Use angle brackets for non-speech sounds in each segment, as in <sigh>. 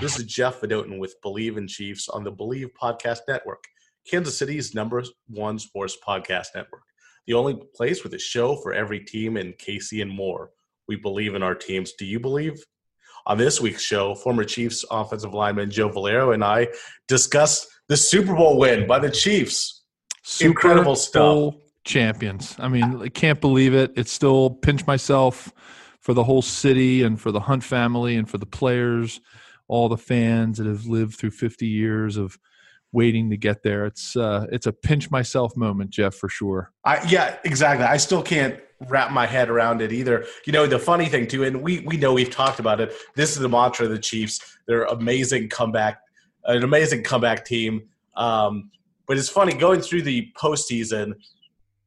This is Jeff Vidotin with Bleav in Chiefs on the Bleav Podcast Network, Kansas City's number one sports podcast network. The only place with a show for every team in KC and more. We believe in our teams. Do you believe? On this week's show, former Chiefs offensive lineman Joe Valerio and I discuss the Super Bowl win by the Chiefs. Super Incredible stuff. Champions. I mean, I can't believe it. It still pinch myself for the whole city and for the Hunt family and for the players, all the fans that have lived through 50 years of waiting to get there. It's uh, it's a pinch myself moment, Jeff, for sure. I, yeah, exactly. I still can't wrap my head around it either. You know, the funny thing too, and we we know we've talked about it. This is the mantra of the Chiefs. They're amazing comeback, an amazing comeback team. Um, but it's funny going through the postseason.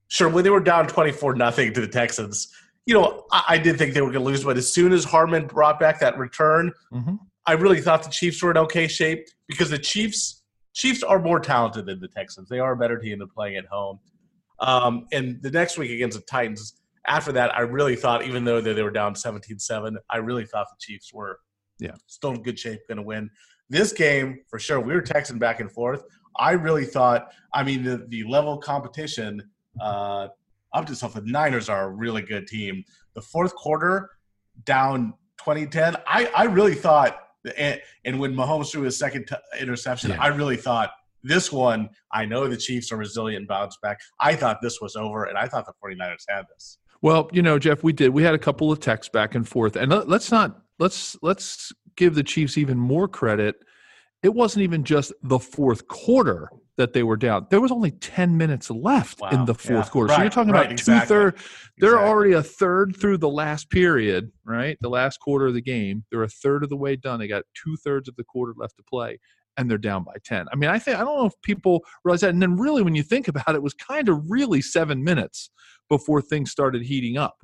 Sure, when they were down twenty four nothing to the Texans, you know, I, I did think they were going to lose. But as soon as Hardman brought back that return, Mm-hmm. I really thought the Chiefs were in okay shape because the Chiefs Chiefs are more talented than the Texans. They are a better team than playing at home. Um, and the next week against the Titans, after that, I really thought, even though they they were down 17-7, I really thought the Chiefs were Yeah. still in good shape, going to win. This game, for sure, we were texting back and forth. I really thought, I mean, the, the level of competition uh, up to stuff. The Niners are a really good team. The fourth quarter, down 2010, I, I really thought, and, and when Mahomes threw his second t- interception, Yeah. I really thought this one, I know the Chiefs are resilient and bounce back. I thought this was over, and I thought the 49ers had this. Well, you know, Jeff, we did. We had a couple of texts back and forth, and let, let's not let's let's give the Chiefs even more credit. It wasn't even just the fourth quarter that they were down. There was only ten minutes left Wow. in the fourth Yeah. quarter. so you're talking right, about exactly. two third. They're Exactly. already a third through the last period, right? The last quarter of the game. They're a third of the way done. They got two thirds of the quarter left to play, and they're down by ten. I mean, I think I don't know if people realize that. And then, really, when you think about it, it was kind of really seven minutes before things started heating up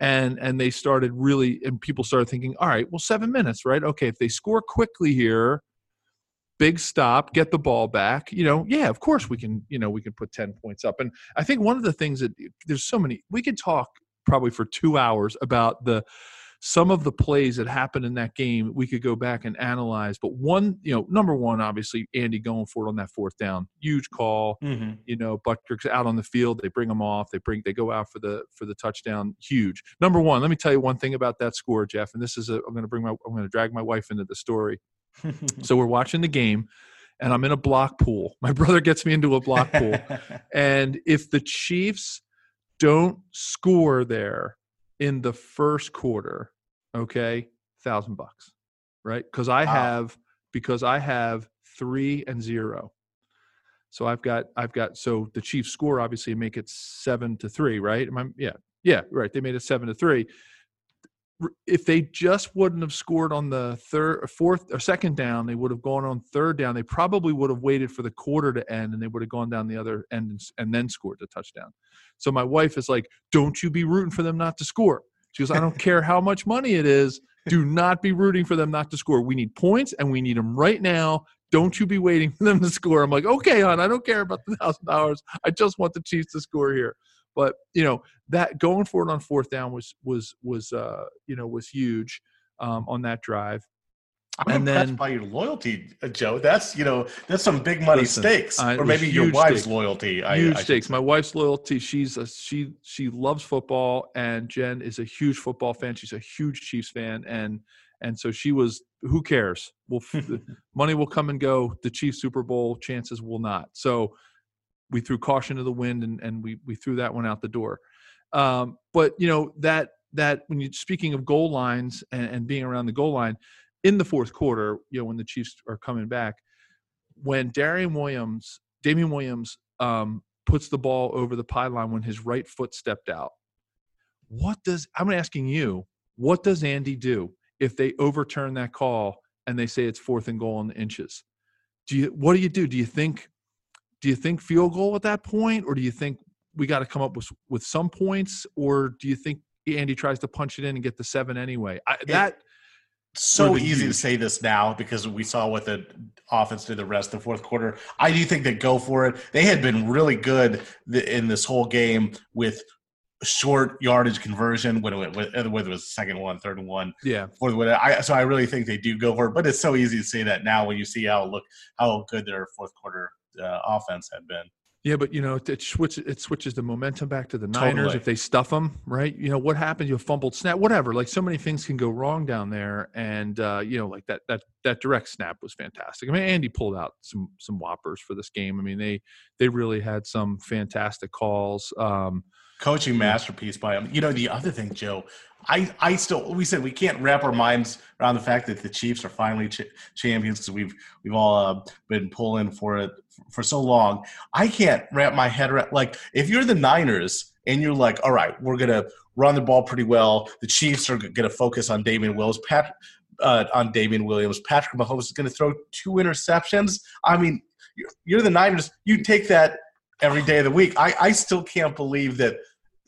and and they started really and people started thinking all right well seven minutes right okay if they score quickly here big stop get the ball back you know yeah of course we can you know we can put 10 points up. And i think one of the things that there's so many we could talk probably for two hours about the some of the plays that happened in that game we could go back and analyze. But one you know number one obviously andy going for it on that fourth down huge call Mm-hmm. you know Butker's out on the field they bring him off they bring they go out for the for the touchdown huge. Number one let me tell you one thing about that score jeff and this is a i'm going to bring my i'm going to drag my wife into the story <laughs> so we're watching the game and i'm in a block pool <laughs> my brother gets me into a block pool <laughs> and if the chiefs don't score there in the first quarter okay thousand bucks right because i Wow. have because i have three and zero so I've got I've got so the Chiefs score obviously make it seven to three, right? Am I, yeah, yeah, right. They made it seven to three. If they just wouldn't have scored on the third or fourth or second down, they would have gone on third down. They probably would have waited for the quarter to end and they would have gone down the other end and, and then scored the touchdown. So my wife is like, "Don't you be rooting for them not to score." She goes, "I don't <laughs> care how much money it is. Do not be rooting for them not to score. We need points and we need them right now don't you be waiting for them to score. I'm like, okay, hon, I don't care about the thousand dollars. I just want the Chiefs to score here. But you know that going for it on fourth down was was was uh you know was huge um, on that drive. I'm And impressed then- by your loyalty, uh, Joe. That's you know that's some big money Listen, stakes, I- or maybe your wife's stakes. loyalty. Huge I should stakes. say. My wife's loyalty. She's a, she she loves football, and Jen is a huge football fan. She's a huge Chiefs fan, and and so she was. Who cares? Well, <laughs> money will come and go. The Chiefs Super Bowl chances will not. So we threw caution to the wind, and and we we threw that one out the door. Um, but you know that that when you're speaking of goal lines and, and being around the goal line in the fourth quarter, you know when the Chiefs are coming back, when Darian Williams Damien Williams um, puts the ball over the pylon when his right foot stepped out. What does I'm asking you? What does Andy do if they overturn that call and they say it's fourth and goal in the inches? Do you what do you do? Do you think do you think field goal at that point, or do you think we got to come up with with some points, or do you think Andy tries to punch it in and get the seven anyway? I, that so easy to say this now because we saw what the offense did the rest of the fourth quarter. I do think they go for it. They had been really good in this whole game with short yardage conversion when it, whether it was second one, third and one. Yeah. For the I, so I really think they do go for it, but it's so easy to say that now when you see how look how good their fourth quarter uh, offense had been. Yeah, but you know, it switches it switches the momentum back to the Niners Totally. if they stuff them, right? You know, what happens? You have fumbled snap, whatever. Like so many things can go wrong down there, and uh, you know, like that that that direct snap was fantastic. I mean, Andy pulled out some some whoppers for this game. I mean, they they really had some fantastic calls. Um, coaching masterpiece by him. You know, the other thing, Joe, I, I still, we said we can't wrap our minds around the fact that the Chiefs are finally ch- champions because we've we've all uh, been pulling for it for so long. I can't wrap my head around like if you're the Niners and you're like, all right, we're gonna run the ball pretty well. The Chiefs are gonna focus on Damien Williams. Pat, uh, on Damien Williams. Patrick Mahomes is to throw two interceptions. I mean, you're, you're the Niners. You take that every day of the week. I, I still can't believe that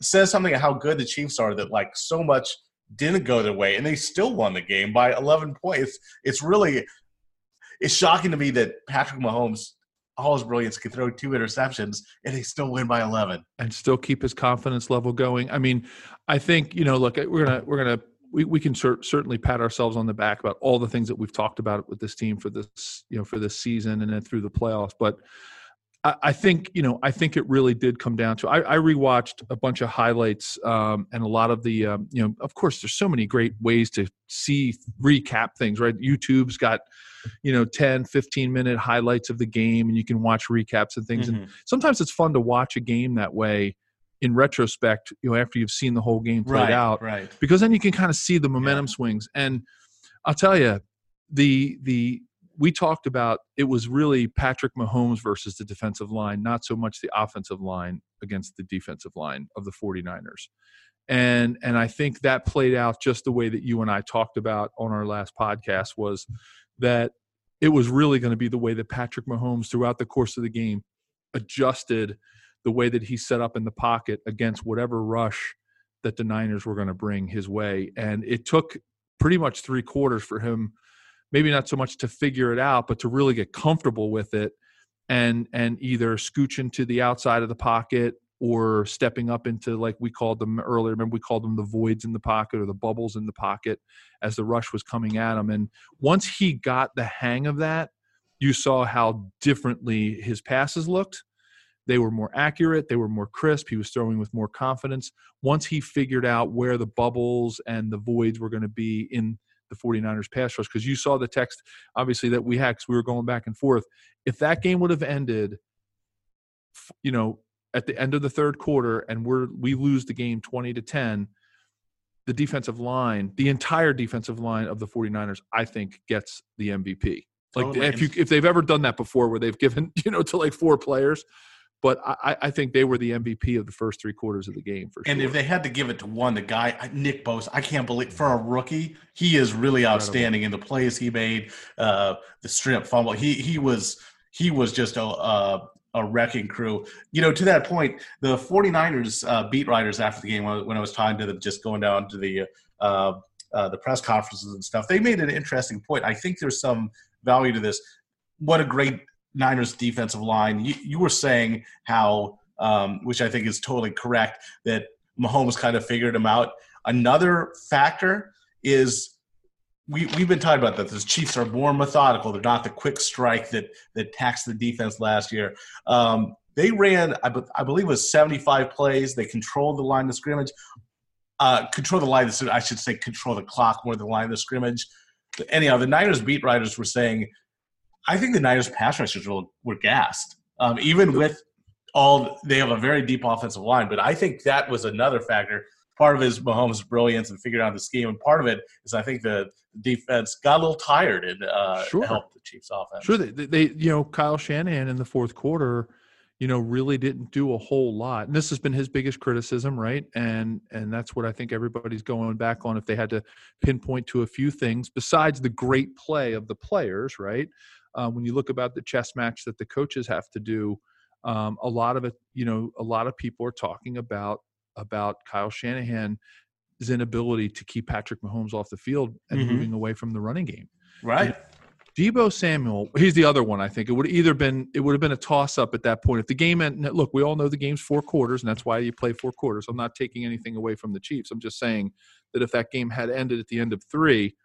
says something how good the Chiefs are that like so much didn't go their way and they still won the game by 11 points. It's really it's shocking to me that Patrick Mahomes all his brilliance can throw two interceptions and they still win by 11 and still keep his confidence level going. I mean, I think you know, look, we're gonna we're gonna we, we can cer- certainly pat ourselves on the back about all the things that we've talked about with this team for this you know for this season and then through the playoffs, but I, think you know. I think it really did come down to. I, I rewatched a bunch of highlights um, and a lot of the. Um, you know, of course, there's so many great ways to see recap things. Right, YouTube's got you know 10 15 minute highlights of the game and you can watch recaps and things mm-hmm. and sometimes it's fun to watch a game that way in retrospect you know after you've seen the whole game played right, out right because then you can kind of see the momentum yeah. swings and i'll tell you the the we talked about it was really Patrick Mahomes versus the defensive line, not so much the offensive line against the defensive line of the 49ers. And and I think that played out just the way that you and I talked about on our last podcast was that it was really going to be the way that Patrick Mahomes throughout the course of the game adjusted the way that he set up in the pocket against whatever rush that the Niners were going to bring his way. And it took pretty much three quarters for him maybe not so much to figure it out, but to really get comfortable with it and and either scooching to the outside of the pocket or stepping up into like we called them earlier. Remember we called them the voids in the pocket or the bubbles in the pocket as the rush was coming at him. And once he got the hang of that, you saw how differently his passes looked. They were more accurate, they were more crisp, he was throwing with more confidence. Once he figured out where the bubbles and the voids were going to be in the 49ers pass rush because you saw the text obviously that we had because we were going back and forth. If that game would have ended, you know, at the end of the third quarter and we're we lose the game 20 to 10, the defensive line, the entire defensive line of the 49ers, I think gets the MVP. Like totally. if you if they've ever done that before where they've given, <laughs> you know, to like four players, but I, I, think they were the MVP of the first three quarters of the game for sure. And if they had to give it to one, the guy Nick Bosa, I can't believe for a rookie, he is really outstanding in the plays he made, uh, the strip fumble. He he was he was just a, a, a wrecking crew. You know, to that point, the 49ers uh, beat writers after the game when I was talking to them, just going down to the uh, uh, the press conferences and stuff, they made an interesting point. I think there's some value to this. What a great Niners defensive line. You, you were saying how, um, which I think is totally correct, that Mahomes kind of figured him out. Another factor is we, we've been talking about that. The Chiefs are more methodical. They're not the quick strike that that taxed the defense last year. Um, they ran, I, be, I, believe, it was 75 plays. They controlled the line of scrimmage. Uh, control the line. I should say control the clock more than the line of scrimmage. Anyhow, the Niners beat writers were saying I think the Niners pass rushers were, were gassed. Um, even with all, they have a very deep offensive line, but I think that was another factor. part of his Mahomes' brilliance and figuring out the scheme, and part of it is I think the defense got a little tired and uh, Sure. helped the Chiefs' offense. Sure, they, they, they- you know, Kyle Shanahan in the fourth quarter, you know, really didn't do a whole lot. And this has been his biggest criticism, right? And and that's what I think everybody's going back on. If they had to pinpoint to a few things besides the great play of the players, right? Um, when you look about the chess match that the coaches have to do, um, a lot of it, you know, a lot of people are talking about about Kyle Shanahan's inability to keep Patrick Mahomes off the field and Mhm. moving away from the running game. Right? Deebo Samuel, he's the other one. I think it would either been it would have been a toss up at that point if the game. End, look, we all know the game's four quarters, and that's why you play four quarters. I'm not taking anything away from the Chiefs. I'm just saying that if that game had ended at the end of three,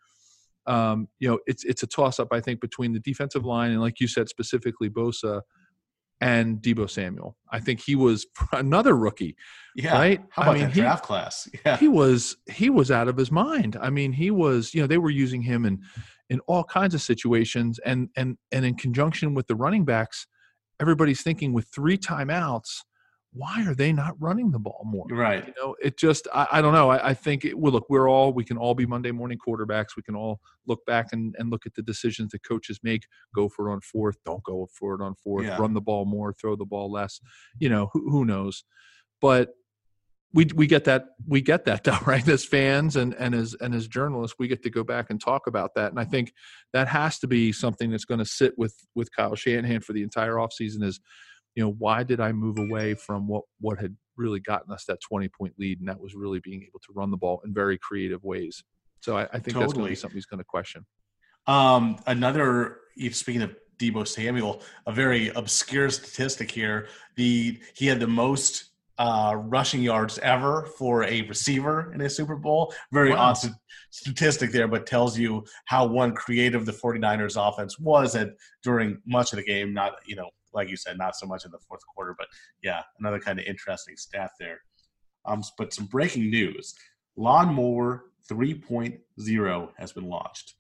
um, you know, it's it's a toss up. I think between the defensive line and, like you said, specifically Bosa and Deebo Samuel. I think he was <laughs> another rookie. Yeah. Right? How I about mean, that he- draft class? <laughs> Yeah. he was he was out of his mind. I mean, he was you know they were using him in in all kinds of situations, and and and in conjunction with the running backs, everybody's thinking with three timeouts, why are they not running the ball more? Right. You know, it just I, I don't know. I, I think it, well, look, we're all we can all be Monday morning quarterbacks. We can all look back and, and look at the decisions that coaches make. Go for it on fourth. Don't go for it on fourth. Yeah. Run the ball more. Throw the ball less. You know, who, who knows? But we we get that we get that <laughs> though, right? As fans and and as and as journalists, we get to go back and talk about that. And I think that has to be something that's going to sit with with Kyle Shanahan for the entire offseason is you know why did i move away from what what had really gotten us that 20 point lead and that was really being able to run the ball in very creative ways so i, I think that's going to be something he's going to question Um, another, if speaking of Deebo Samuel, a very obscure statistic here. The he had the most uh, rushing yards ever for a receiver in a Super Bowl. Very Wow. odd st- statistic there, but tells you how one creative the 49ers offense was at during much of the game. Not you know, like you said, not so much in the fourth quarter, but yeah, another kind of interesting stat there. Um, but some breaking news: Lawnmower 3.0 has been launched.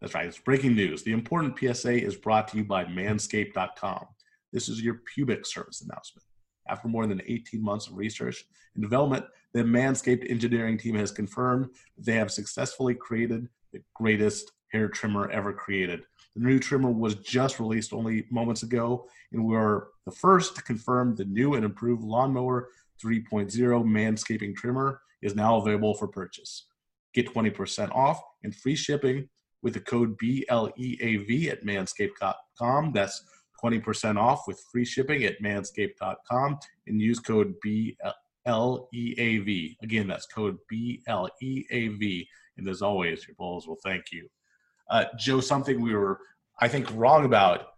That's right. It's breaking news. The important PSA is brought to you by manscaped.com. This is your pubic service announcement. After more than 18 months of research and development, the Manscaped engineering team has confirmed they have successfully created the greatest hair trimmer ever created. The new trimmer was just released only moments ago, and we're the first to confirm the new and improved Lawnmower 3.0 manscaping trimmer is now available for purchase. Get 20% off and free shipping with the code BLEAV at manscaped.com. That's 20% off with free shipping at manscaped.com and use code BLEAV. Again, that's code BLEAV. And as always, your balls will thank you. Uh, Joe, something we were, I think, wrong about.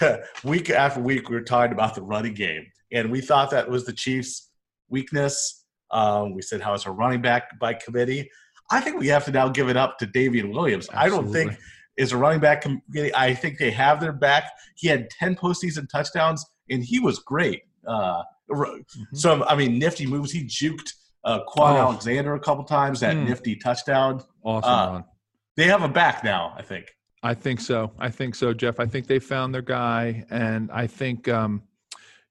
<laughs> week after week, we were talking about the running game, and we thought that was the Chiefs' weakness. Um, we said "How is a running back by committee. I think we have to now give it up to Damien Williams. I don't think is a running back committee. I think they have their back. He had 10 postseason touchdowns, and he was great. Uh, r- Some, I mean, nifty moves. He juked uh, Kwon Oh. Alexander a couple times, that Hmm. nifty touchdown. awesome Uh. They have a back now, I think. I think so. I think so, Jeff. I think they found their guy, and I think, um,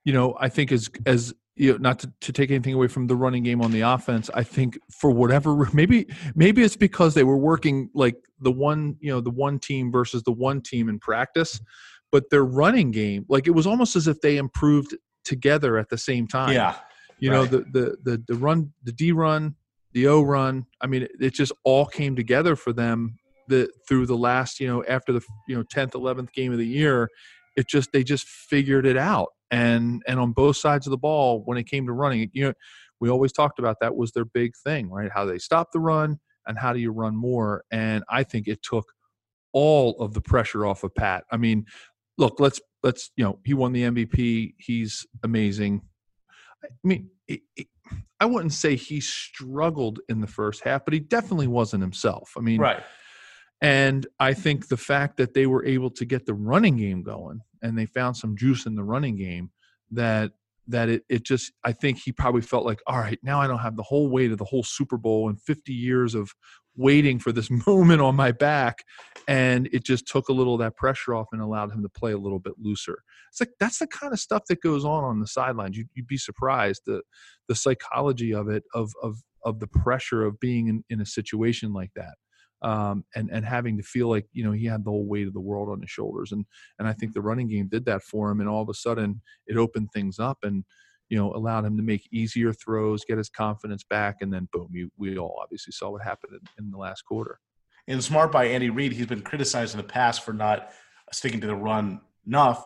you know, I think as as you know, not to, to take anything away from the running game on the offense. I think for whatever <laughs> maybe maybe it's because they were working like the one you know the one team versus the one team in practice, but their running game like it was almost as if they improved together at the same time. Yeah. you know the, the the the run the d run the o run i mean it, just all came together for them the through the last you know after the you know 10th 11th game of the year. It just they just figured it out. And and on both sides of the ball when it came to running you know we always talked about that was their big thing right? How they stop the run and how do you run more? And i think it took all of the pressure off of pat. I mean look let's let's you know he won the mvp he's amazing. I mean, I wouldn't say he struggled in the first half, but he definitely wasn't himself. I mean, Right. and I think the fact that they were able to get the running game going and they found some juice in the running game that that it, it just I think he probably felt like, all right, now I don't have the whole weight of the whole Super Bowl and 50 years of waiting for this <laughs> moment on my back. And it just took a little of that pressure off and allowed him to play a little bit looser. It's like that's the kind of stuff that goes on on the sidelines. You, you'd be surprised the the psychology of it of of of the pressure of being in, in a situation like that um, and and having to feel like you know he had the whole weight of the world on his shoulders and and I think the running game did that for him and all of a sudden it opened things up and you know allowed him to make easier throws get his confidence back and then boom you, we all obviously saw what happened in, in the last quarter and smart by Andy Reid he's been criticized in the past for not sticking to the run enough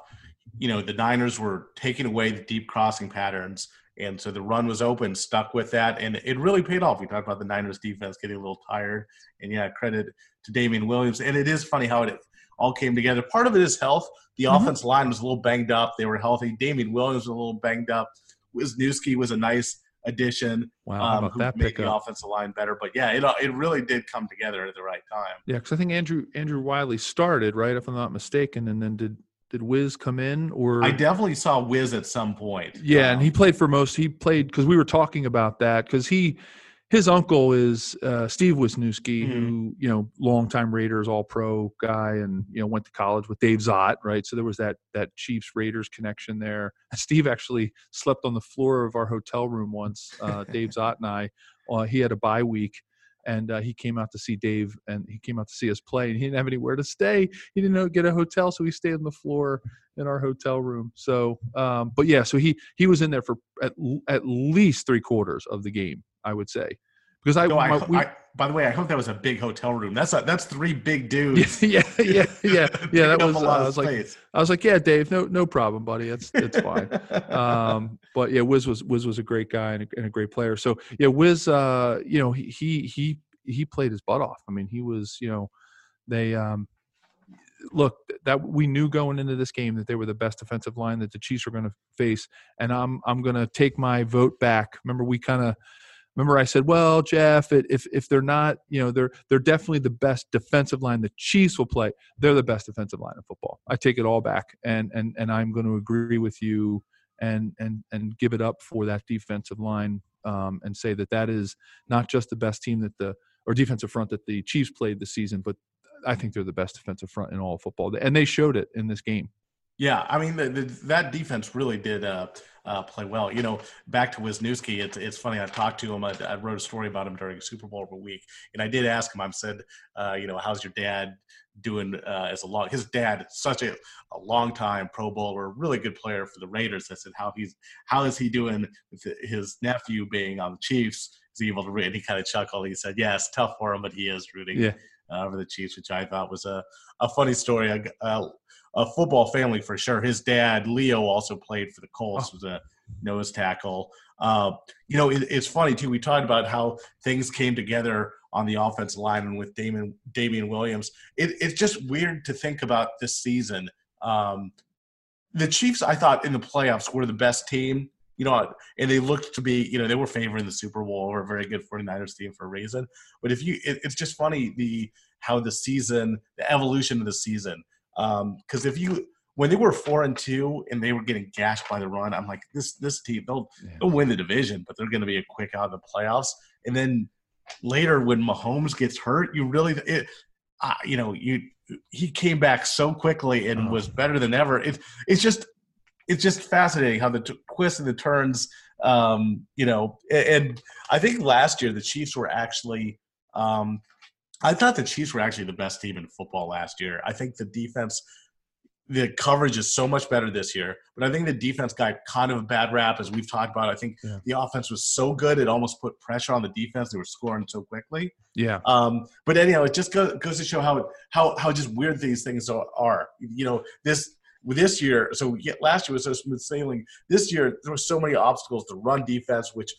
you know the Niners were taking away the deep crossing patterns and so the run was open, stuck with that, and it really paid off. We talked about the Niners defense getting a little tired, and yeah, credit to Damien Williams. And it is funny how it all came together. Part of it is health. The mm-hmm. offensive line was a little banged up. They were healthy. Damien Williams was a little banged up. Wisniewski was a nice addition. Wow, um, who that made the offensive line better. But yeah, it it really did come together at the right time. Yeah, because I think Andrew Andrew Wylie started right, if I'm not mistaken, and then did did Wiz come in or I definitely saw Wiz at some point. Yeah, um, and he um, played for most. He played because we were talking about that because he his uncle is uh, Steve Wisniewski, mm-hmm. who you know longtime Raiders All Pro guy, and you know went to college with Dave Szott, right? So there was that that Chiefs Raiders connection there. <laughs> Steve actually slept on the floor of our hotel room once. Uh, <laughs> Dave Szott and I. Uh, he had a bye week, and uh, he came out to see Dave, and he came out to see us play, and he didn't have anywhere to stay. He didn't know get a hotel, so he stayed on the floor in our hotel room. So, um, but yeah, so he he was in there for at at least three quarters of the game, I would say, because I, no, my, we, I, by the way, I hope that was a big hotel room. That's a, that's three big <laughs> dudes. Yeah, yeah, yeah, <laughs> yeah. that was. Uh, I was like, I was like, yeah, Dave, no, no problem, buddy. It's it's fine. <laughs> um, but yeah, Wiz was Wiz was a great guy and a, and a great player. So yeah, Wiz, uh, you know, he he he he played his butt off. I mean, he was, you know, they um, look that we knew going into this game that they were the best defensive line that the Chiefs were going to face, and I'm I'm going to take my vote back. Remember, we kind of remember I said, well, Jeff, if if they're not, you know, they're they're definitely the best defensive line the Chiefs will play. They're the best defensive line in football. I take it all back, and and and I'm going to agree with you, and and and give it up for that defensive line, um, and say that that is not just the best team that the or defensive front that the Chiefs played this season, but I think they're the best defensive front in all football, and they showed it in this game. Yeah, I mean the, the, that defense really did uh, uh, play well. You know, back to Wisniewski, it's it's funny. I talked to him. I, I, wrote a story about him during Super Bowl of a week, and I did ask him. I said, uh, you know, how's your dad doing uh, as a long? His dad, such a, a long time Pro Bowler, really good player for the Raiders. I said, how he's how is he doing with his nephew being on the Chiefs? Is he able to? And he kind of chuckled. He said, yeah, it's tough for him, but he is rooting. Yeah. Uh, for the Chiefs, which I thought was a, a funny story. Uh, a football family for sure. His dad, Leo, also played for the Colts, oh. was a nose tackle. Uh, you know, it, it's funny too. We talked about how things came together on the offensive line and with Damon Damien Williams. It, it's just weird to think about this season. Um, the Chiefs, I thought, in the playoffs were the best team. You know, and they looked to be, you know, they were favoring the Super Bowl or a very good 49ers team for a reason. But if you, it, it's just funny the how the season, the evolution of the season because um, if you when they were four and two and they were getting gashed by the run, I'm like, this this team they'll yeah. they'll win the division, but they're going to be a quick out of the playoffs. And then later when Mahomes gets hurt, you really it, uh, you know you he came back so quickly and oh. was better than ever. It, it's just it's just fascinating how the t- twists and the turns. Um, you know, and, and I think last year the Chiefs were actually um, I thought the Chiefs were actually the best team in football last year. I think the defense, the coverage is so much better this year. But I think the defense got kind of a bad rap, as we've talked about. I think yeah. the offense was so good it almost put pressure on the defense. They were scoring so quickly. Yeah. Um, but anyhow, it just goes, goes to show how how how just weird these things are. You know, this this year. So last year was so smooth sailing. This year there were so many obstacles. The run defense, which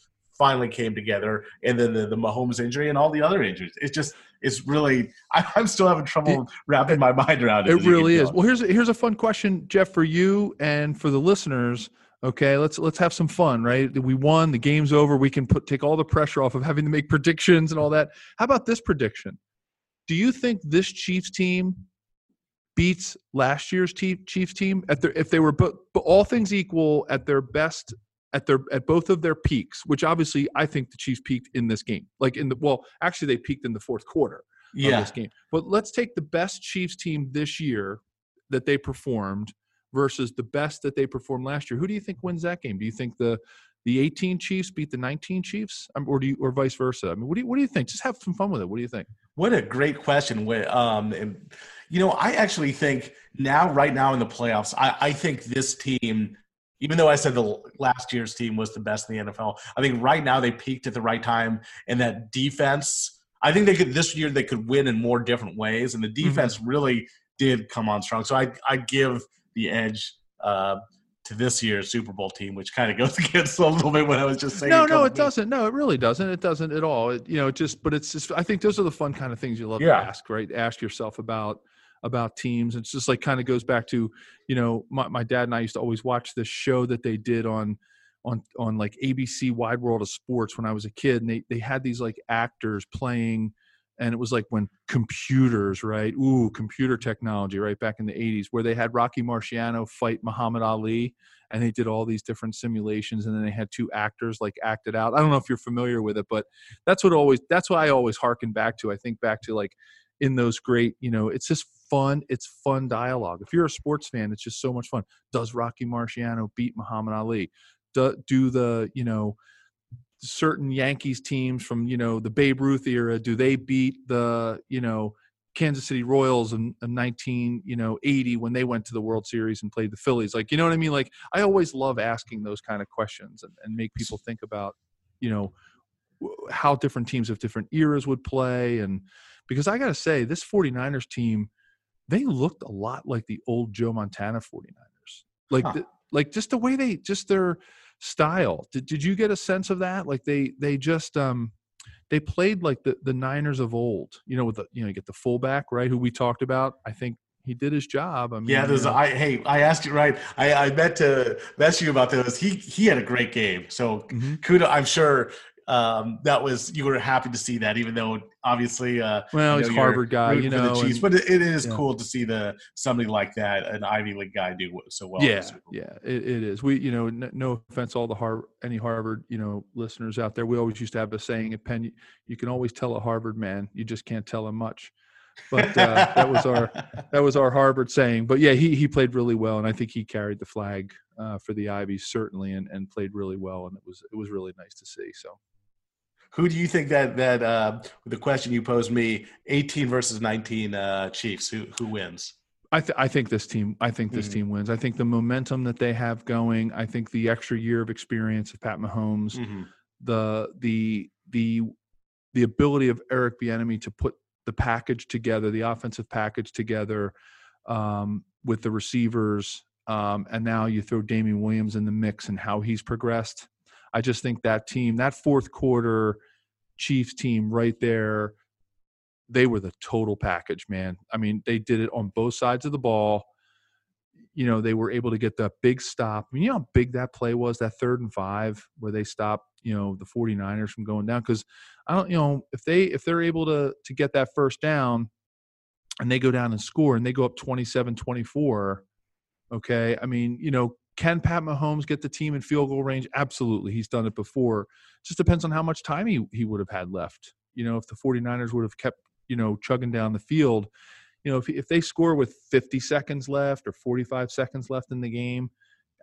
finally came together, and then the, the Mahomes injury and all the other injuries. It's just it's really <laughs> I, am still having trouble it, wrapping my mind around it. It really is. Well, here's here's a fun question, Jeff, for you and for the listeners. Okay, let's let's have some fun, right? We won, the game's over. We can put take all the pressure off of having to make <laughs> predictions and all that. How about this prediction? Do you think this Chiefs team beats last year's Chiefs team at their if they were but, but all things equal at their best at their at both of their peaks, which obviously I think the Chiefs peaked in this game. Like in the well, actually they peaked in the fourth quarter yeah. of this game. But let's take the best Chiefs team this year that they performed versus the best that they performed last year. Who do you think wins that game? Do you think the the 18 Chiefs beat the 19 Chiefs, um, or do you, or vice versa? I mean, what do you what do you think? Just have some fun with it. What do you think? What a great question. Um, and, you know, I actually think now, right now in the playoffs, I, I think this team, even though I said the last year's team was the best in the NFL, I think right now they peaked at the right time, and that defense. I think they could this year they could win in more different ways, and the mm-hmm. defense mm-hmm. really did come on strong. So I I give the edge uh, to this year's Super Bowl team, which kind of goes <laughs> against a little bit what I was just saying. No, no, it doesn't. No, it really doesn't. It doesn't at all. It, you know, just but it's just. I think those are the fun kind of things you love yeah. to ask, right? Ask yourself about about teams. It's just like kind of goes back to, you know, my, my dad and I used to always watch this show that they did on on on like ABC Wide World of Sports when I was a kid, and they they had these like actors playing and it was like when computers, right? Ooh, computer technology, right back in the 80s, where they had Rocky Marciano fight Muhammad Ali, and they did all these different simulations, and then they had two actors like act it out. I don't know if you're familiar with it, but that's what always that's what I always harken back to. I think back to like in those great, you know, it's just fun. It's fun dialogue. If you're a sports fan, it's just so much fun. Does Rocky Marciano beat Muhammad Ali? Do, do the you know certain Yankees teams from you know the Babe Ruth era? Do they beat the you know Kansas City Royals in, in 19 you know 80 when they went to the World Series and played the Phillies? Like you know what I mean? Like I always love asking those kind of questions and, and make people think about you know how different teams of different eras would play and because I got to say this 49ers team they looked a lot like the old Joe Montana 49ers. Like huh. the, like just the way they just their style. Did did you get a sense of that? Like they they just um they played like the the Niners of old. You know, with the you know you get the fullback right who we talked about. I think he did his job. I mean, yeah. There's, I hey, I asked you right. I, I meant to mess you about this. He he had a great game. So mm-hmm. kudos. I'm sure um, that was you were happy to see that, even though obviously, uh, well, you know, he's Harvard guy, you know, and, but it, it is yeah. cool to see the somebody like that, an Ivy League guy, do so well. Yeah, yeah, it, it is. We, you know, no, no offense, all the Harvard, any Harvard, you know, listeners out there, we always used to have a saying at Penn: you, you can always tell a Harvard man, you just can't tell him much. But uh, that was our <laughs> that was our Harvard saying. But yeah, he he played really well, and I think he carried the flag uh, for the Ivy certainly, and, and played really well, and it was it was really nice to see. So who do you think that that uh, the question you posed me, 18 versus 19 uh, Chiefs, who who wins? I, th- I think this team. I think this mm-hmm. team wins. I think the momentum that they have going. I think the extra year of experience of Pat Mahomes, mm-hmm. the the the the ability of Eric Bieniemy to put the package together, the offensive package together, um, with the receivers, um, and now you throw Damien Williams in the mix and how he's progressed. I just think that team, that fourth quarter Chiefs team right there, they were the total package, man. I mean, they did it on both sides of the ball. You know, they were able to get that big stop. I mean, you know how big that play was, that third and five where they stopped, you know, the 49ers from going down. Cause I don't, you know, if they if they're able to to get that first down and they go down and score and they go up 27 24, okay. I mean, you know, can Pat Mahomes get the team in field goal range? Absolutely. He's done it before. Just depends on how much time he, he would have had left. You know, if the 49ers would have kept, you know, chugging down the field, you know, if, if they score with 50 seconds left or 45 seconds left in the game,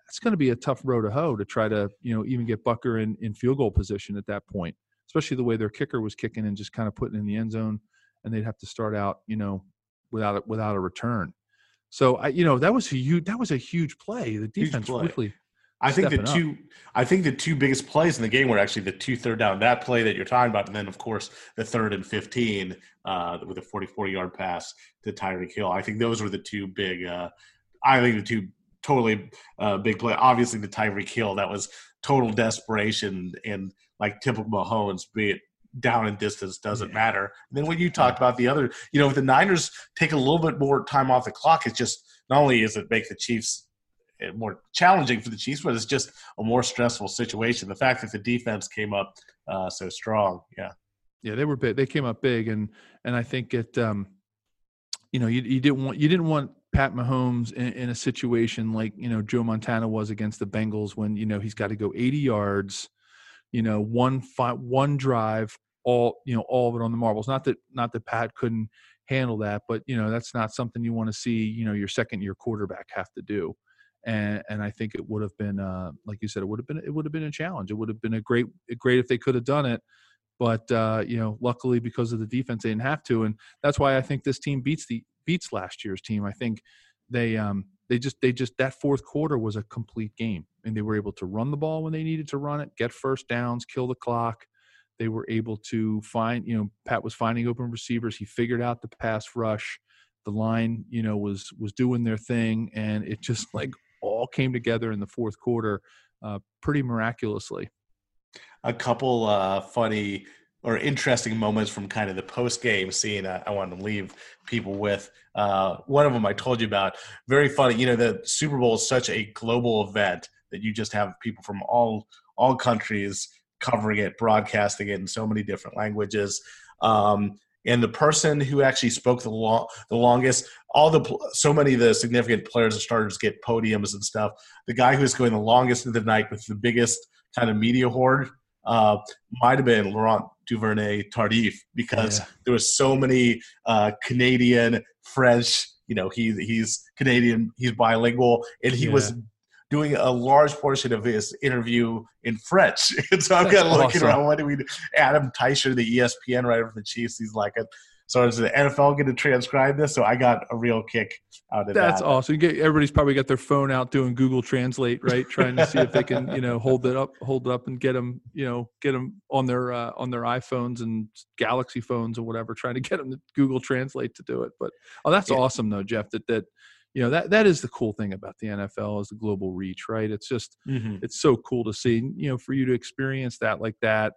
that's going to be a tough row to hoe to try to, you know, even get Butker in, in field goal position at that point, especially the way their kicker was kicking and just kind of putting in the end zone. And they'd have to start out, you know, without without a return. So I, you know, that was a huge that was a huge play. The defense play. really. I think the two, up. I think the two biggest plays in the game were actually the two third down. That play that you're talking about, and then of course the third and fifteen uh, with a 44 yard pass to Tyreek Hill. I think those were the two big. Uh, I think the two totally uh, big play. Obviously the Tyreek Hill that was total desperation and like typical Mahomes, be it down in distance doesn't yeah. matter. And then when you talked about the other, you know, if the Niners take a little bit more time off the clock, it's just not only is it make the Chiefs eh, more challenging for the Chiefs, but it's just a more stressful situation. The fact that the defense came up uh, so strong, yeah, yeah, they were big. They came up big, and and I think it, um, you know, you, you didn't want you didn't want Pat Mahomes in, in a situation like you know Joe Montana was against the Bengals when you know he's got to go 80 yards you know one fi- one drive all you know all of it on the marbles not that not that pat couldn't handle that but you know that's not something you want to see you know your second year quarterback have to do and and I think it would have been uh, like you said, it would have been it would have been a challenge. It would have been a great great if they could have done it, but uh, you know, luckily because of the defense, they didn't have to, and that's why I think this team beats the beats last year's team. I think they um they just they just that fourth quarter was a complete game, and they were able to run the ball when they needed to run it, get first downs, kill the clock. They were able to find, you know, Pat was finding open receivers. He figured out the pass rush. The line, you know, was was doing their thing, and it just <laughs> like all came together in the fourth quarter uh, pretty miraculously. A couple uh, funny or interesting moments from kind of the post game scene I, I want to leave people with. Uh, one of them I told you about. Very funny. You know, the Super Bowl is such a global event that you just have people from all all countries covering it, broadcasting it in so many different languages. Um, and the person who actually spoke the long, the longest, all the so many of the significant players and starters get podiums and stuff. The guy who was going the longest of the night with the biggest kind of media horde uh, might have been Laurent Duvernay Tardif because yeah. there was so many uh, Canadian, French. You know, he he's Canadian, he's bilingual, and he yeah. was doing a large portion of his interview in French. <laughs> And so I'm kind of looking awesome. around. What do we do? Adam Teicher, the ESPN writer for the Chiefs, he's like, a, so is the NFL going to transcribe this? So I got a real kick out of that. That's that. awesome. You get, everybody's probably got their phone out doing Google Translate, right? Trying to see if they can, you know, hold it up, hold it up, and get them, you know, get them on their uh, on their iPhones and Galaxy phones or whatever. Trying to get them to Google Translate to do it. But oh, that's yeah. awesome though, Jeff. That that you know that that is the cool thing about the NFL is the global reach, right? It's just mm-hmm. it's so cool to see, you know, for you to experience that like that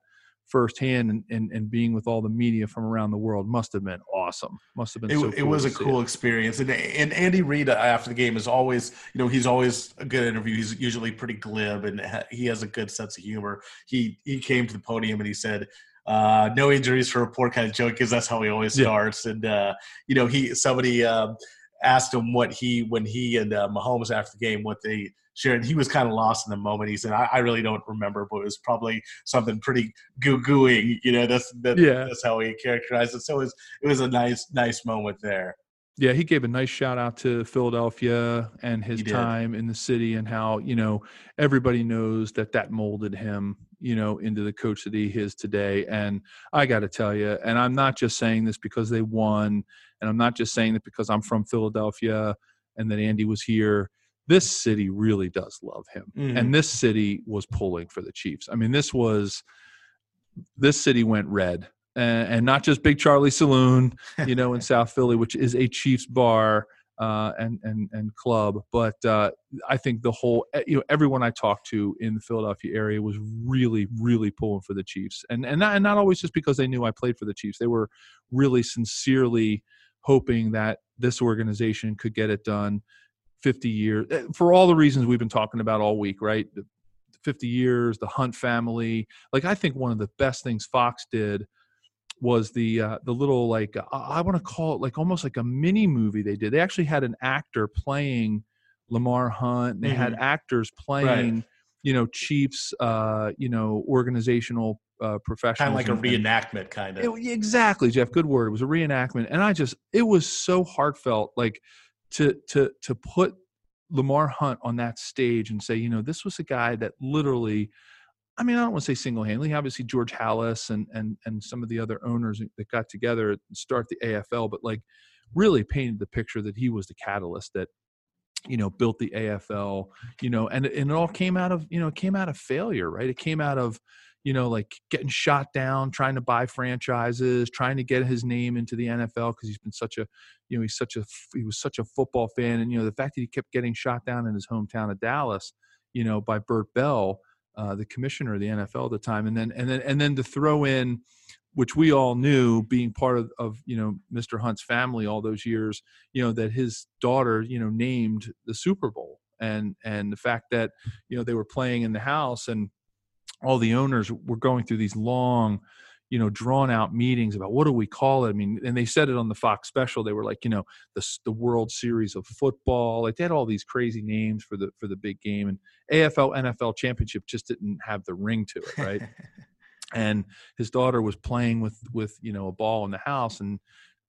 firsthand and, and, and being with all the media from around the world must have been awesome. Must have been. It, so it was a cool it. experience, and and Andy Reid uh, after the game is always, you know, he's always a good interview. He's usually pretty glib, and he has a good sense of humor. He he came to the podium and he said. Uh, no injuries for a poor kind of joke because that's how he always starts. And uh, you know, he somebody um, asked him what he when he and uh, Mahomes after the game what they shared. He was kind of lost in the moment. He said, "I, I really don't remember, but it was probably something pretty goo gooing." You know, that's that, yeah. that's how he characterized it. So it was it was a nice nice moment there. Yeah, he gave a nice shout out to Philadelphia and his time in the city and how, you know, everybody knows that that molded him, you know, into the coach that he is today. And I got to tell you, and I'm not just saying this because they won, and I'm not just saying it because I'm from Philadelphia and that Andy was here. This city really does love him. Mm-hmm. And this city was pulling for the Chiefs. I mean, this was this city went red and, and not just Big Charlie Saloon, you know, in <laughs> South Philly, which is a Chiefs bar uh, and and and club. But uh, I think the whole, you know, everyone I talked to in the Philadelphia area was really, really pulling for the Chiefs, and and not, and not always just because they knew I played for the Chiefs. They were really sincerely hoping that this organization could get it done. 50 years eh, for all the reasons we've been talking about all week, right? 50 years, the Hunt family. Like I think one of the best things Fox did was the uh, the little like I, I want to call it like almost like a mini movie they did. They actually had an actor playing Lamar Hunt. They mm-hmm. had actors playing, right. you know, Chiefs, uh, you know, organizational uh, professionals. Kind of like a reenactment, kind of. It, exactly, Jeff. Good word. It was a reenactment, and I just it was so heartfelt, like to to to put Lamar Hunt on that stage and say, you know, this was a guy that literally I mean, I don't want to say single-handedly. Obviously, George Halas and and and some of the other owners that got together and start the AFL, but like really painted the picture that he was the catalyst that you know built the AFL. You know, and and it all came out of you know it came out of failure, right? It came out of you know like getting shot down, trying to buy franchises, trying to get his name into the NFL because he's been such a you know he's such a he was such a football fan, and you know the fact that he kept getting shot down in his hometown of Dallas, you know, by Bert Bell uh, the commissioner of the NFL at the time, and then and then and then to throw in, which we all knew, being part of, of you know Mr. Hunt's family all those years, you know that his daughter you know named the Super Bowl, and and the fact that you know they were playing in the house and all the owners were going through these long you know drawn out meetings about what do we call it? I mean and they said it on the fox special. They were like you know the the world series of football. Like they had all these crazy names for the for the big game and afl nfl championship just didn't have the ring to it right? <laughs> And his daughter was playing with with you know a ball in the house and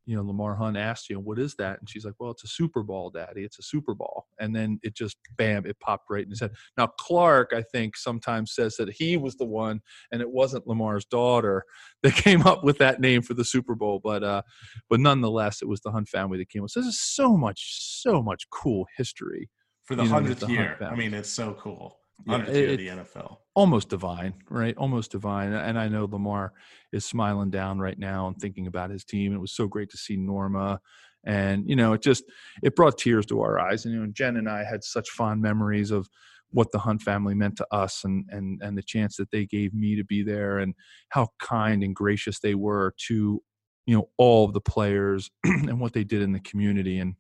you know, Lamar Hunt asked you, what is that? And she's like, well, it's a Super Bowl, daddy. It's a Super Bowl. And then it just, bam, it popped right in his head. Now, Clark, I think, sometimes says that he was the one and it wasn't Lamar's daughter <laughs> that came up with that name for the Super Bowl. But, uh, but nonetheless, it was the Hunt family that came up. So is so much, so much cool history. For the hundredth year. I mean, it's so cool. Yeah, year it- of the NFL. almost divine, right? Almost divine. And I know Lamar is smiling down right now and thinking about his team. It was so great to see Norma. And, you know, it just it brought tears to our eyes. And you know, Jen and I had such fond memories of what the Hunt family meant to us and and and the chance that they gave me to be there and how kind and gracious they were to, you know, all of the players <clears throat> and what they did in the community. And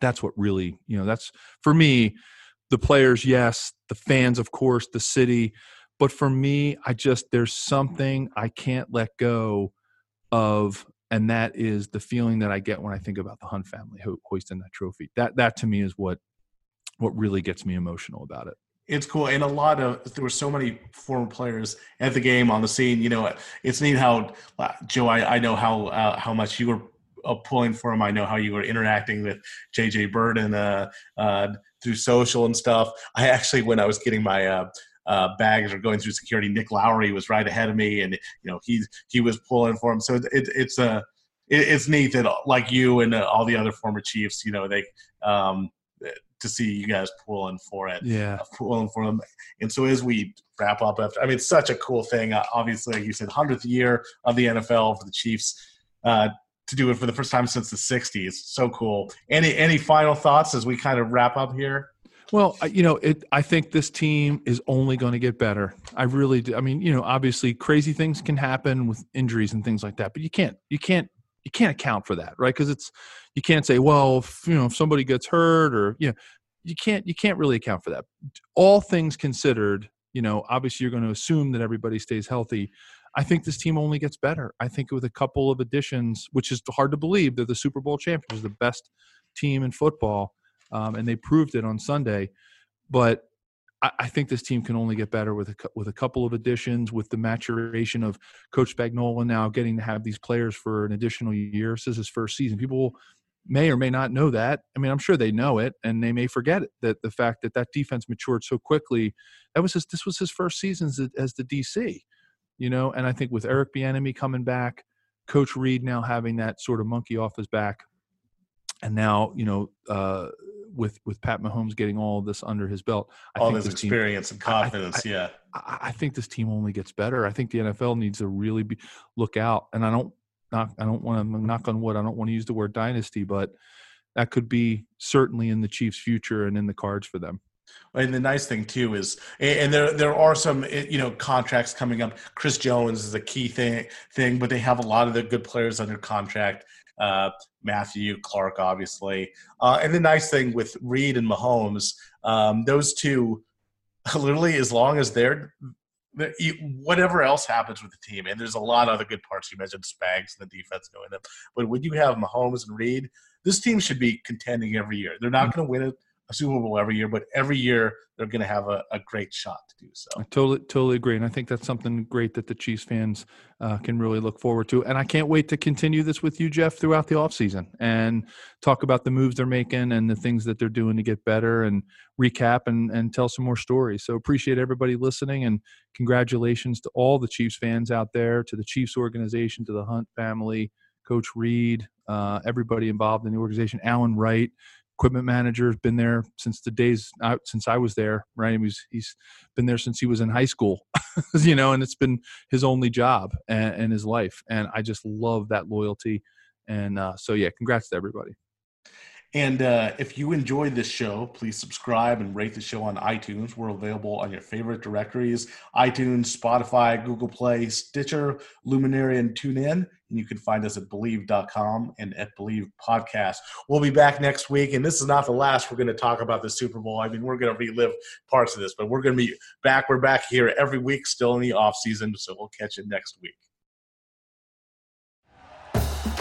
that's what really, you know, that's for me, the players, yes, the fans, of course, the city. But for me, I just, there's something I can't let go of. And that is the feeling that I get when I think about the Hunt family ho- hoisting that trophy. That, that to me is what, what really gets me emotional about it. It's cool, and a lot of there were so many former players at the game on the scene. You know, it's neat how uh, Joe. I, I know how uh, how much you were uh, pulling for him. I know how you were interacting with JJ Birden uh, uh, through social and stuff. I actually, when I was getting my uh, uh, bags or going through security, Nick Lowery was right ahead of me, and you know he he was pulling for him. So it, it, it's a it, it's neat that like you and uh, all the other former Chiefs, you know, they um, to see you guys pulling for it Yeah. pulling for them. And so as we wrap up after, I mean, it's such a cool thing. Uh, obviously, like you said, hundredth year of the NFL for the Chiefs uh, to do it for the first time since the '60s. So cool. Any any final thoughts as we kind of wrap up here? Well, you know, it. I think this team is only going to get better. I really do. I mean, you know, obviously, crazy things can happen with injuries and things like that, but you can't, you can't, you can't account for that, right? Because it's, you can't say, well, if, you know, if somebody gets hurt or you know, you can't, you can't really account for that. All things considered, you know, obviously, you're going to assume that everybody stays healthy. I think this team only gets better. I think with a couple of additions, which is hard to believe, they're the Super Bowl champions, the best team in football um, and they proved it on Sunday. But I, I think this team can only get better with a, with a couple of additions, with the maturation of Coach Spagnuolo now getting to have these players for an additional year. This is his first season. People may or may not know that. I mean, I'm sure they know it, and they may forget it. That the fact that that defense matured so quickly, that was his, this was his first season as, as the DC, you know. And I think with Eric Bieniemy coming back, Coach Reid now having that sort of monkey off his back, and now you know uh, with with Pat Mahomes getting all of this under his belt, I All think this team, experience and I- I- confidence. yeah. I, I think this team only gets better. I think the NFL needs to really be look out. And I don't knock I don't want to knock on wood. I don't want to use the word dynasty, but that could be certainly in the Chiefs' future and in the cards for them. And the nice thing too is, and there there are some eh, you know contracts coming up. Chris Jones is a key thing thing, but they have a lot of the good players under contract. Uh, Matthew Clark, obviously, uh, and the nice thing with Reid and Mahomes, um, those two, <laughs> literally, as long as they're whatever else happens with the team, and there's a lot of other good parts. You mentioned Spags and the defense going up, but when you have Mahomes and Reid, this team should be contending every year. They're not going to win it a Super Bowl every year, but every year they're going to have a, a great shot to do so. I totally totally agree, and I think that's something great that the Chiefs fans uh, can really look forward to. And I can't wait to continue this with you, Jeff, throughout the offseason and talk about the moves they're making and the things that they're doing to get better and recap and, and tell some more stories. So appreciate everybody listening and congratulations to all the Chiefs fans out there, to the Chiefs organization, to the Hunt family, Coach Reid, uh, everybody involved in the organization, Allen Wright equipment manager, has been there since the days out since I was there. Right, he's been there since he was in high school, <laughs> you know, and it's been his only job and, and his life. And I just love that loyalty. And uh, so, yeah, congrats to everybody. And uh, if you enjoyed this show, please subscribe and rate the show on iTunes. We're available on your favorite directories iTunes, Spotify, Google Play, Stitcher, Luminary, and TuneIn. And you can find us at Bleav.com and at Bleav Podcast. We'll be back next week. And this is not the last we're going to talk about the Super Bowl. I mean, we're going to relive parts of this, but we're going to be back. We're back here every week, still in the off season. So we'll catch you next week.